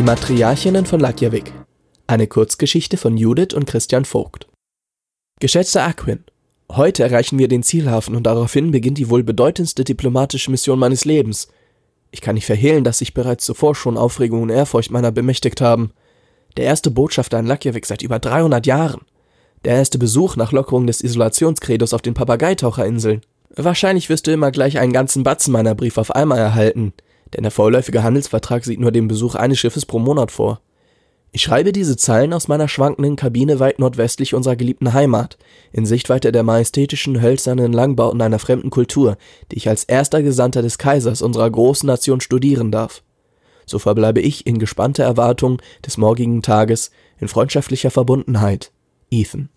Die Matriarchinnen von Lakjavik. Eine Kurzgeschichte von Judith und Christian Vogt. Geschätzter Aquin, heute erreichen wir den Zielhafen und daraufhin beginnt die wohl bedeutendste diplomatische Mission meines Lebens. Ich kann nicht verhehlen, dass sich bereits zuvor schon Aufregung und Ehrfurcht meiner bemächtigt haben. Der erste Botschafter in Lakjavik seit über 300 Jahren. Der erste Besuch nach Lockerung des Isolationskredos auf den Papageitaucherinseln. Wahrscheinlich wirst du immer gleich einen ganzen Batzen meiner Briefe auf einmal erhalten, denn der vorläufige Handelsvertrag sieht nur den Besuch eines Schiffes pro Monat vor. Ich schreibe diese Zeilen aus meiner schwankenden Kabine weit nordwestlich unserer geliebten Heimat, in Sichtweite der majestätischen hölzernen Langbauten einer fremden Kultur, die ich als erster Gesandter des Kaisers unserer großen Nation studieren darf. So verbleibe ich in gespannter Erwartung des morgigen Tages, in freundschaftlicher Verbundenheit. Ethan.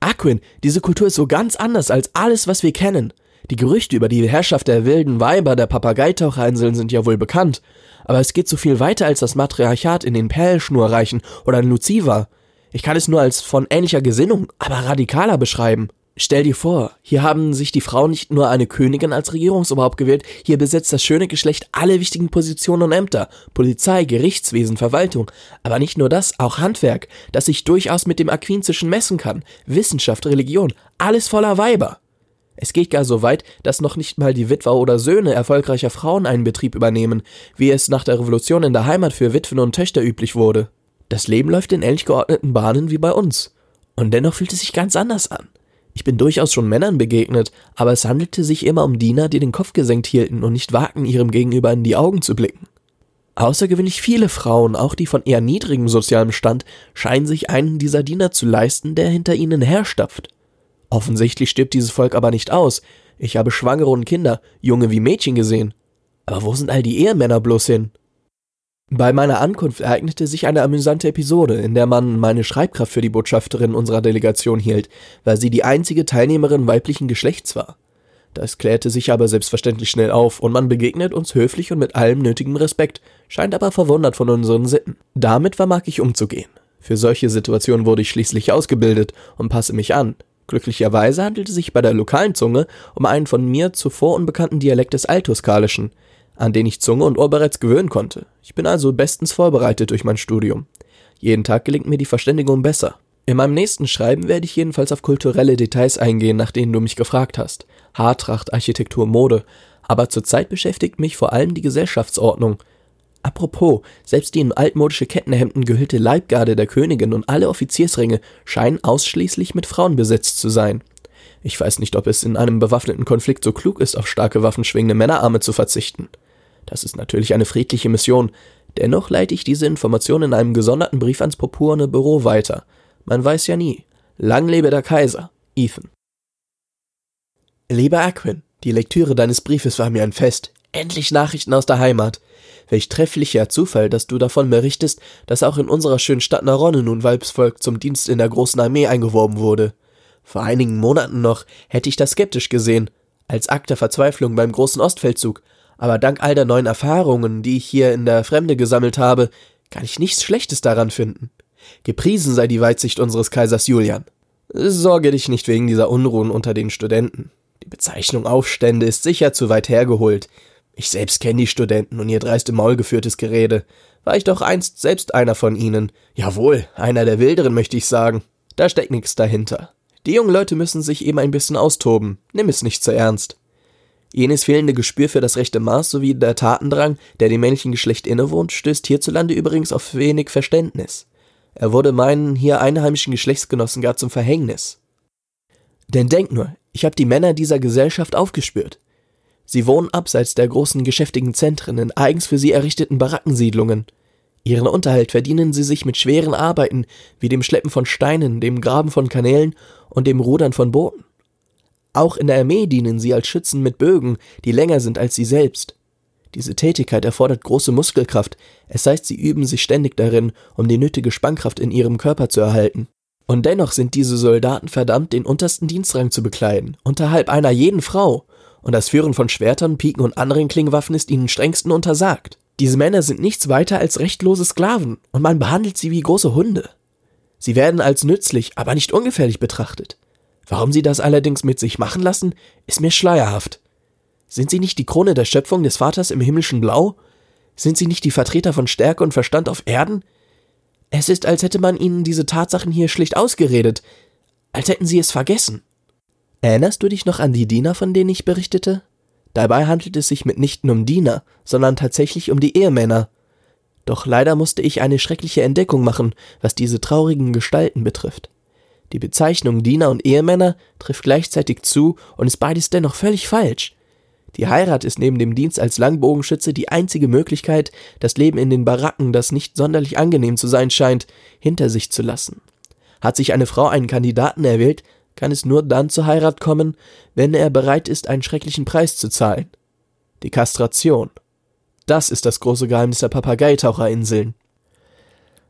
Aquin, diese Kultur ist so ganz anders als alles, was wir kennen. Die Gerüchte über die Herrschaft der wilden Weiber der Papageitaucherinseln sind ja wohl bekannt, aber es geht so viel weiter als das Matriarchat in den Perlschnurreichen oder in Luciva. Ich kann es nur als von ähnlicher Gesinnung, aber radikaler beschreiben. Stell dir vor, hier haben sich die Frauen nicht nur eine Königin als Regierungsoberhaupt gewählt, hier besetzt das schöne Geschlecht alle wichtigen Positionen und Ämter, Polizei, Gerichtswesen, Verwaltung, aber nicht nur das, auch Handwerk, das sich durchaus mit dem Aquinzischen messen kann, Wissenschaft, Religion, alles voller Weiber. Es geht gar so weit, dass noch nicht mal die Witwer oder Söhne erfolgreicher Frauen einen Betrieb übernehmen, wie es nach der Revolution in der Heimat für Witwen und Töchter üblich wurde. Das Leben läuft in ähnlich geordneten Bahnen wie bei uns. Und dennoch fühlt es sich ganz anders an. Ich bin durchaus schon Männern begegnet, aber es handelte sich immer um Diener, die den Kopf gesenkt hielten und nicht wagten, ihrem Gegenüber in die Augen zu blicken. Außergewöhnlich viele Frauen, auch die von eher niedrigem sozialem Stand, scheinen sich einen dieser Diener zu leisten, der hinter ihnen herstapft. Offensichtlich stirbt dieses Volk aber nicht aus. Ich habe Schwangere und Kinder, Junge wie Mädchen gesehen. Aber wo sind all die Ehemänner bloß hin? Bei meiner Ankunft ereignete sich eine amüsante Episode, in der man meine Schreibkraft für die Botschafterin unserer Delegation hielt, weil sie die einzige Teilnehmerin weiblichen Geschlechts war. Das klärte sich aber selbstverständlich schnell auf und man begegnet uns höflich und mit allem nötigem Respekt, scheint aber verwundert von unseren Sitten. Damit vermag ich umzugehen. Für solche Situationen wurde ich schließlich ausgebildet und passe mich an. Glücklicherweise handelte es sich bei der lokalen Zunge um einen von mir zuvor unbekannten Dialekt des Altuskalischen, an den ich Zunge und Ohr bereits gewöhnen konnte. Ich bin also bestens vorbereitet durch mein Studium. Jeden Tag gelingt mir die Verständigung besser. In meinem nächsten Schreiben werde ich jedenfalls auf kulturelle Details eingehen, nach denen du mich gefragt hast. Haartracht, Architektur, Mode. Aber zurzeit beschäftigt mich vor allem die Gesellschaftsordnung, Apropos, selbst die in altmodische Kettenhemden gehüllte Leibgarde der Königin und alle Offiziersringe scheinen ausschließlich mit Frauen besetzt zu sein. Ich weiß nicht, ob es in einem bewaffneten Konflikt so klug ist, auf starke Waffen schwingende Männerarme zu verzichten. Das ist natürlich eine friedliche Mission, dennoch leite ich diese Information in einem gesonderten Brief ans purpurne Büro weiter. Man weiß ja nie. Lang lebe der Kaiser. Ethan. Lieber Aquin, die Lektüre deines Briefes war mir ein Fest. Endlich Nachrichten aus der Heimat. Welch trefflicher Zufall, dass du davon berichtest, dass auch in unserer schönen Stadt Naronne nun Weibsvolk zum Dienst in der großen Armee eingeworben wurde. Vor einigen Monaten noch hätte ich das skeptisch gesehen, als Akt der Verzweiflung beim großen Ostfeldzug, aber dank all der neuen Erfahrungen, die ich hier in der Fremde gesammelt habe, kann ich nichts Schlechtes daran finden. Gepriesen sei die Weitsicht unseres Kaisers Julian. Sorge dich nicht wegen dieser Unruhen unter den Studenten. Die Bezeichnung Aufstände ist sicher zu weit hergeholt. Ich selbst kenne die Studenten und ihr dreiste Maul geführtes Gerede. War ich doch einst selbst einer von ihnen. Jawohl, einer der Wilderen, möchte ich sagen. Da steckt nichts dahinter. Die jungen Leute müssen sich eben ein bisschen austoben. Nimm es nicht zu ernst. Jenes fehlende Gespür für das rechte Maß sowie der Tatendrang, der dem männlichen Geschlecht innewohnt, stößt hierzulande übrigens auf wenig Verständnis. Er wurde meinen hier einheimischen Geschlechtsgenossen gar zum Verhängnis. Denn denk nur, ich habe die Männer dieser Gesellschaft aufgespürt. Sie wohnen abseits der großen geschäftigen Zentren in eigens für sie errichteten Barackensiedlungen. Ihren Unterhalt verdienen sie sich mit schweren Arbeiten wie dem Schleppen von Steinen, dem Graben von Kanälen und dem Rudern von Booten. Auch in der Armee dienen sie als Schützen mit Bögen, die länger sind als sie selbst. Diese Tätigkeit erfordert große Muskelkraft, es heißt, sie üben sich ständig darin, um die nötige Spannkraft in ihrem Körper zu erhalten. Und dennoch sind diese Soldaten verdammt, den untersten Dienstrang zu bekleiden, unterhalb einer jeden Frau, und das Führen von Schwertern, Piken und anderen Klingwaffen ist ihnen strengsten untersagt. Diese Männer sind nichts weiter als rechtlose Sklaven, und man behandelt sie wie große Hunde. Sie werden als nützlich, aber nicht ungefährlich betrachtet. Warum sie das allerdings mit sich machen lassen, ist mir schleierhaft. Sind sie nicht die Krone der Schöpfung des Vaters im himmlischen Blau? Sind sie nicht die Vertreter von Stärke und Verstand auf Erden? Es ist, als hätte man ihnen diese Tatsachen hier schlicht ausgeredet, als hätten sie es vergessen. Erinnerst du dich noch an die Diener, von denen ich berichtete? Dabei handelt es sich mitnichten um Diener, sondern tatsächlich um die Ehemänner. Doch leider musste ich eine schreckliche Entdeckung machen, was diese traurigen Gestalten betrifft. Die Bezeichnung Diener und Ehemänner trifft gleichzeitig zu und ist beides dennoch völlig falsch. Die Heirat ist neben dem Dienst als Langbogenschütze die einzige Möglichkeit, das Leben in den Baracken, das nicht sonderlich angenehm zu sein scheint, hinter sich zu lassen. Hat sich eine Frau einen Kandidaten erwählt, kann es nur dann zur Heirat kommen, wenn er bereit ist, einen schrecklichen Preis zu zahlen. Die Kastration. Das ist das große Geheimnis der Papageitaucherinseln.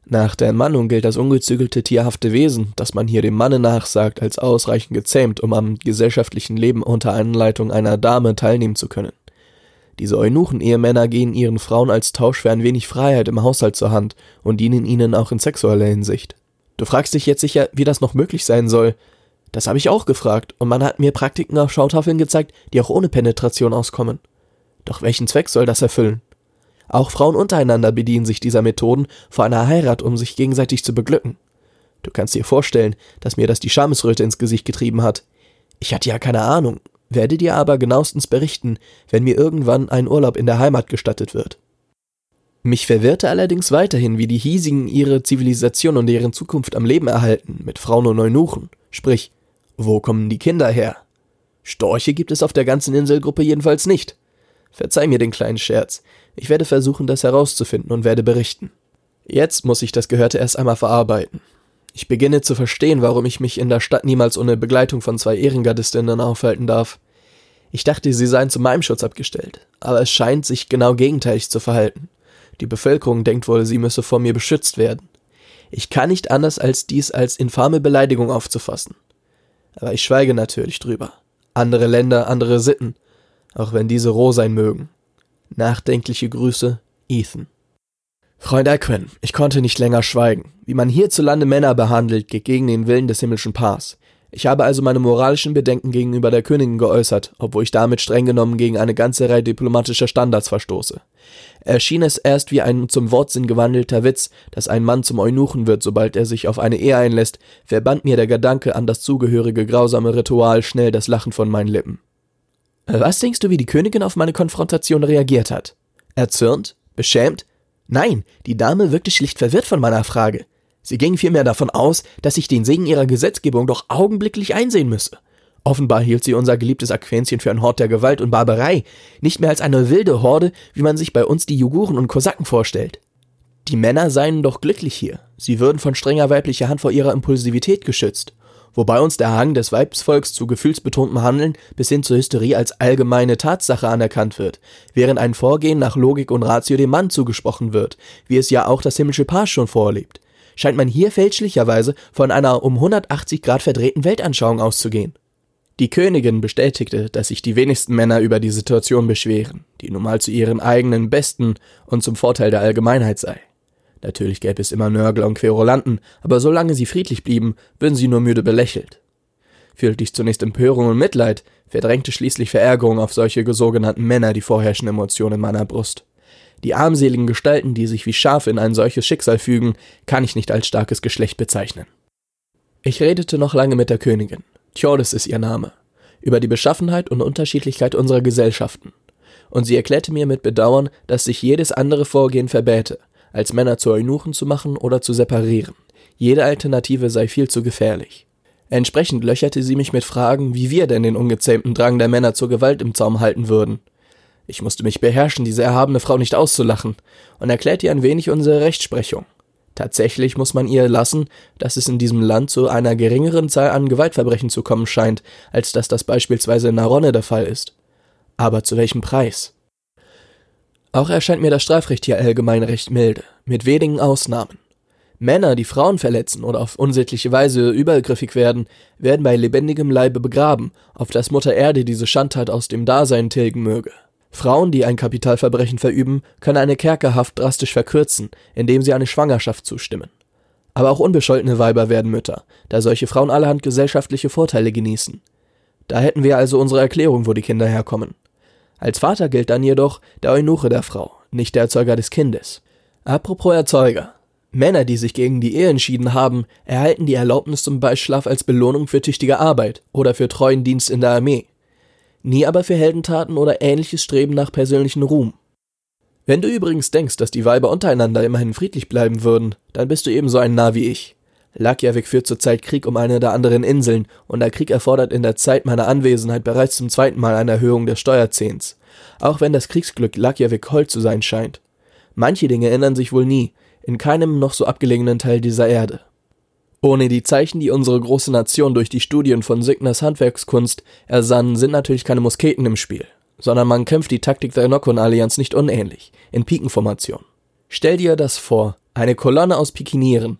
Nach der Entmannung gilt das ungezügelte tierhafte Wesen, das man hier dem Manne nachsagt, als ausreichend gezähmt, um am gesellschaftlichen Leben unter Anleitung einer Dame teilnehmen zu können. Diese Eunuchen-Ehemänner gehen ihren Frauen als Tausch für ein wenig Freiheit im Haushalt zur Hand und dienen ihnen auch in sexueller Hinsicht. Du fragst dich jetzt sicher, wie das noch möglich sein soll. Das habe ich auch gefragt, und man hat mir Praktiken auf Schautafeln gezeigt, die auch ohne Penetration auskommen. Doch welchen Zweck soll das erfüllen? Auch Frauen untereinander bedienen sich dieser Methoden vor einer Heirat, um sich gegenseitig zu beglücken. Du kannst dir vorstellen, dass mir das die Schamesröte ins Gesicht getrieben hat. Ich hatte ja keine Ahnung, werde dir aber genauestens berichten, wenn mir irgendwann ein Urlaub in der Heimat gestattet wird. Mich verwirrte allerdings weiterhin, wie die Hiesigen ihre Zivilisation und deren Zukunft am Leben erhalten, mit Frauen und Eunuchen. Sprich, wo kommen die Kinder her? Storche gibt es auf der ganzen Inselgruppe jedenfalls nicht. Verzeih mir den kleinen Scherz. Ich werde versuchen, das herauszufinden und werde berichten. Jetzt muss ich das Gehörte erst einmal verarbeiten. Ich beginne zu verstehen, warum ich mich in der Stadt niemals ohne Begleitung von zwei Ehrengardistinnen aufhalten darf. Ich dachte, sie seien zu meinem Schutz abgestellt, aber es scheint sich genau gegenteilig zu verhalten. Die Bevölkerung denkt wohl, sie müsse vor mir beschützt werden. Ich kann nicht anders, als dies als infame Beleidigung aufzufassen. Aber ich schweige natürlich drüber. Andere Länder, andere Sitten auch wenn diese roh sein mögen. Nachdenkliche Grüße, Ethan. Freund Aquin, ich konnte nicht länger schweigen. Wie man hierzulande Männer behandelt, geht gegen den Willen des himmlischen Paars. Ich habe also meine moralischen Bedenken gegenüber der Königin geäußert, obwohl ich damit streng genommen gegen eine ganze Reihe diplomatischer Standards verstoße. Erschien es erst wie ein zum Wortsinn gewandelter Witz, dass ein Mann zum Eunuchen wird, sobald er sich auf eine Ehe einlässt, verband mir der Gedanke an das zugehörige grausame Ritual schnell das Lachen von meinen Lippen. Was denkst du, wie die Königin auf meine Konfrontation reagiert hat? Erzürnt? Beschämt? Nein, die Dame wirkte schlicht verwirrt von meiner Frage. Sie ging vielmehr davon aus, dass ich den Segen ihrer Gesetzgebung doch augenblicklich einsehen müsse. Offenbar hielt sie unser geliebtes Aquänzchen für ein Hort der Gewalt und Barbarei, nicht mehr als eine wilde Horde, wie man sich bei uns die Juguren und Kosaken vorstellt. Die Männer seien doch glücklich hier. Sie würden von strenger weiblicher Hand vor ihrer Impulsivität geschützt wobei uns der Hang des Weibsvolks zu gefühlsbetontem Handeln bis hin zur Hysterie als allgemeine Tatsache anerkannt wird, während ein Vorgehen nach Logik und Ratio dem Mann zugesprochen wird, wie es ja auch das himmlische Paar schon vorlebt, scheint man hier fälschlicherweise von einer um 180 Grad verdrehten Weltanschauung auszugehen. Die Königin bestätigte, dass sich die wenigsten Männer über die Situation beschweren, die nun mal zu ihren eigenen Besten und zum Vorteil der Allgemeinheit sei. Natürlich gäbe es immer Nörgler und Querulanten, aber solange sie friedlich blieben, würden sie nur müde belächelt. Fühlte ich zunächst Empörung und Mitleid, verdrängte schließlich Verärgerung auf solche sogenannten Männer die vorherrschende Emotion in meiner Brust. Die armseligen Gestalten, die sich wie Schafe in ein solches Schicksal fügen, kann ich nicht als starkes Geschlecht bezeichnen. Ich redete noch lange mit der Königin, Tjordis ist ihr Name, über die Beschaffenheit und Unterschiedlichkeit unserer Gesellschaften, und sie erklärte mir mit Bedauern, dass sich jedes andere Vorgehen verbäte, als Männer zu Eunuchen zu machen oder zu separieren. Jede Alternative sei viel zu gefährlich. Entsprechend löcherte sie mich mit Fragen, wie wir denn den ungezähmten Drang der Männer zur Gewalt im Zaum halten würden. Ich musste mich beherrschen, diese erhabene Frau nicht auszulachen, und erklärte ihr ein wenig unsere Rechtsprechung. Tatsächlich muss man ihr lassen, dass es in diesem Land zu einer geringeren Zahl an Gewaltverbrechen zu kommen scheint, als dass das beispielsweise in Naronne der Fall ist. Aber zu welchem Preis? Auch erscheint mir das Strafrecht hier allgemein recht milde, mit wenigen Ausnahmen. Männer, die Frauen verletzen oder auf unsittliche Weise übergriffig werden, werden bei lebendigem Leibe begraben, auf dass Mutter Erde diese Schandtat aus dem Dasein tilgen möge. Frauen, die ein Kapitalverbrechen verüben, können eine Kerkerhaft drastisch verkürzen, indem sie eine Schwangerschaft zustimmen. Aber auch unbescholtene Weiber werden Mütter, da solche Frauen allerhand gesellschaftliche Vorteile genießen. Da hätten wir also unsere Erklärung, wo die Kinder herkommen. Als Vater gilt dann jedoch der Eunuche der Frau, nicht der Erzeuger des Kindes. Apropos Erzeuger. Männer, die sich gegen die Ehe entschieden haben, erhalten die Erlaubnis zum Beischlaf als Belohnung für tüchtige Arbeit oder für treuen Dienst in der Armee. Nie aber für Heldentaten oder ähnliches Streben nach persönlichen Ruhm. Wenn du übrigens denkst, dass die Weiber untereinander immerhin friedlich bleiben würden, dann bist du ebenso ein Narr wie ich. Lakjavik führt zurzeit Krieg um eine der anderen Inseln, und der Krieg erfordert in der Zeit meiner Anwesenheit bereits zum zweiten Mal eine Erhöhung der Steuerzehns. Auch wenn das Kriegsglück Lakjavik hold zu sein scheint. Manche Dinge ändern sich wohl nie, in keinem noch so abgelegenen Teil dieser Erde. Ohne die Zeichen, die unsere große Nation durch die Studien von Signers Handwerkskunst ersann, sind natürlich keine Musketen im Spiel, sondern man kämpft die Taktik der Nokon-Allianz nicht unähnlich, in Pikenformation. Stell dir das vor, eine Kolonne aus Pikinieren,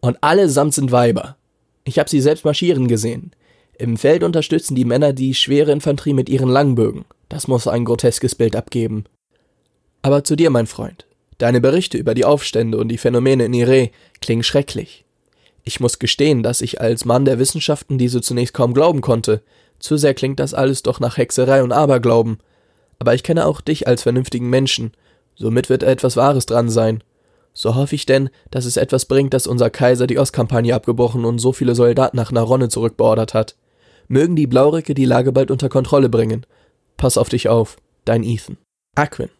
und allesamt sind Weiber. Ich habe sie selbst marschieren gesehen. Im Feld unterstützen die Männer die schwere Infanterie mit ihren Langbögen. Das muss ein groteskes Bild abgeben. Aber zu dir, mein Freund. Deine Berichte über die Aufstände und die Phänomene in Ire klingen schrecklich. Ich muss gestehen, dass ich als Mann der Wissenschaften diese zunächst kaum glauben konnte. Zu sehr klingt das alles doch nach Hexerei und Aberglauben. Aber ich kenne auch dich als vernünftigen Menschen. Somit wird etwas Wahres dran sein. So hoffe ich denn, dass es etwas bringt, dass unser Kaiser die Ostkampagne abgebrochen und so viele Soldaten nach Naronne zurückbeordert hat. Mögen die Blauricke die Lage bald unter Kontrolle bringen. Pass auf dich auf. Dein Ethan. Aquin.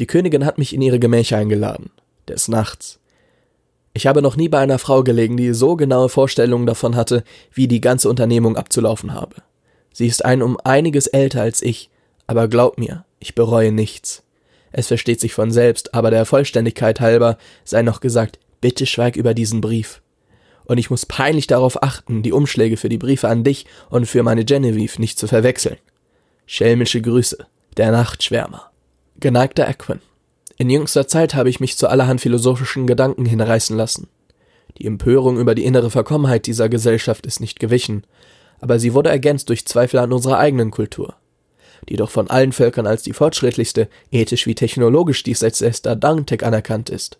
Die Königin hat mich in ihre Gemächer eingeladen. Des Nachts. Ich habe noch nie bei einer Frau gelegen, die so genaue Vorstellungen davon hatte, wie die ganze Unternehmung abzulaufen habe. Sie ist ein um einiges älter als ich, aber glaub mir, ich bereue nichts. Es versteht sich von selbst, aber der Vollständigkeit halber sei noch gesagt, bitte schweig über diesen Brief. Und ich muss peinlich darauf achten, die Umschläge für die Briefe an dich und für meine Genevieve nicht zu verwechseln. Schelmische Grüße, der Nachtschwärmer. Geneigter Aquin, in jüngster Zeit habe ich mich zu allerhand philosophischen Gedanken hinreißen lassen. Die Empörung über die innere Verkommenheit dieser Gesellschaft ist nicht gewichen, aber sie wurde ergänzt durch Zweifel an unserer eigenen Kultur, die doch von allen Völkern als die fortschrittlichste, ethisch wie technologisch diesseits der Dangtek anerkannt ist.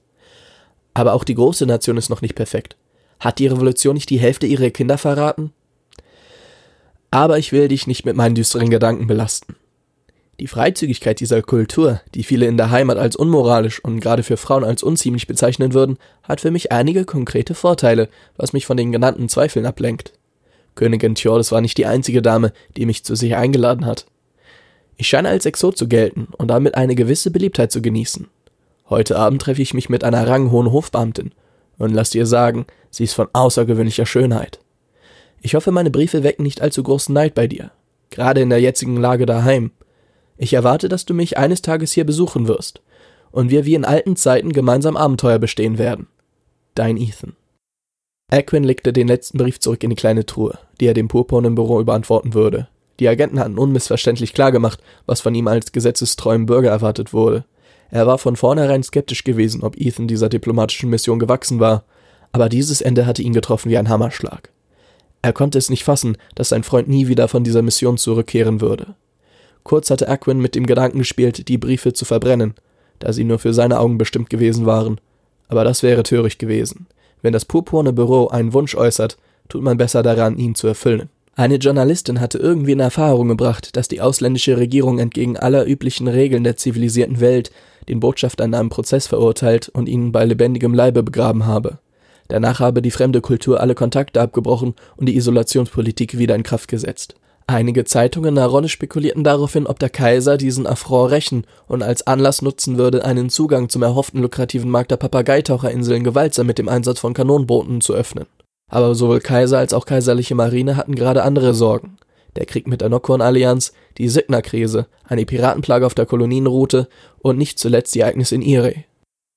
Aber auch die große Nation ist noch nicht perfekt. Hat die Revolution nicht die Hälfte ihrer Kinder verraten? Aber ich will dich nicht mit meinen düsteren Gedanken belasten. Die Freizügigkeit dieser Kultur, die viele in der Heimat als unmoralisch und gerade für Frauen als unziemlich bezeichnen würden, hat für mich einige konkrete Vorteile, was mich von den genannten Zweifeln ablenkt. Königin Tjordes war nicht die einzige Dame, die mich zu sich eingeladen hat. Ich scheine als Exot zu gelten und damit eine gewisse Beliebtheit zu genießen. Heute Abend treffe ich mich mit einer ranghohen Hofbeamtin und lass dir sagen, sie ist von außergewöhnlicher Schönheit. Ich hoffe, meine Briefe wecken nicht allzu großen Neid bei dir, gerade in der jetzigen Lage daheim, ich erwarte, dass du mich eines Tages hier besuchen wirst und wir wie in alten Zeiten gemeinsam Abenteuer bestehen werden. Dein Ethan. Aquin legte den letzten Brief zurück in die kleine Truhe, die er dem purpurnen Büro überantworten würde. Die Agenten hatten unmissverständlich klargemacht, was von ihm als gesetzestreuen Bürger erwartet wurde. Er war von vornherein skeptisch gewesen, ob Ethan dieser diplomatischen Mission gewachsen war, aber dieses Ende hatte ihn getroffen wie ein Hammerschlag. Er konnte es nicht fassen, dass sein Freund nie wieder von dieser Mission zurückkehren würde. Kurz hatte Aquin mit dem Gedanken gespielt, die Briefe zu verbrennen, da sie nur für seine Augen bestimmt gewesen waren. Aber das wäre töricht gewesen. Wenn das purpurne Büro einen Wunsch äußert, tut man besser daran, ihn zu erfüllen. Eine Journalistin hatte irgendwie in Erfahrung gebracht, dass die ausländische Regierung entgegen aller üblichen Regeln der zivilisierten Welt den Botschafter in einem Prozess verurteilt und ihn bei lebendigem Leibe begraben habe. Danach habe die fremde Kultur alle Kontakte abgebrochen und die Isolationspolitik wieder in Kraft gesetzt. Einige Zeitungen Narone spekulierten daraufhin, ob der Kaiser diesen Affront rächen und als Anlass nutzen würde, einen Zugang zum erhofften lukrativen Markt der Papageitaucherinseln gewaltsam mit dem Einsatz von Kanonenbooten zu öffnen. Aber sowohl Kaiser als auch kaiserliche Marine hatten gerade andere Sorgen. Der Krieg mit der Nocturne-Allianz, die Signa-Krise, eine Piratenplage auf der Kolonienroute und nicht zuletzt die Ereignisse in Ire.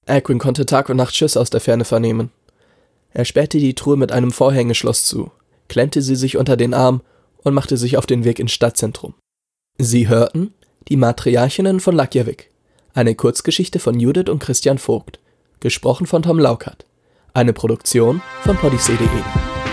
Alcuin konnte Tag und Nacht Schüsse aus der Ferne vernehmen. Er sperrte die Truhe mit einem Vorhängeschloss zu, klemmte sie sich unter den Arm und machte sich auf den Weg ins Stadtzentrum. Sie hörten Die Matriarchinnen von Lakjavik, eine Kurzgeschichte von Judith und Christian Vogt, gesprochen von Tom Laukert, eine Produktion von podyssee.de.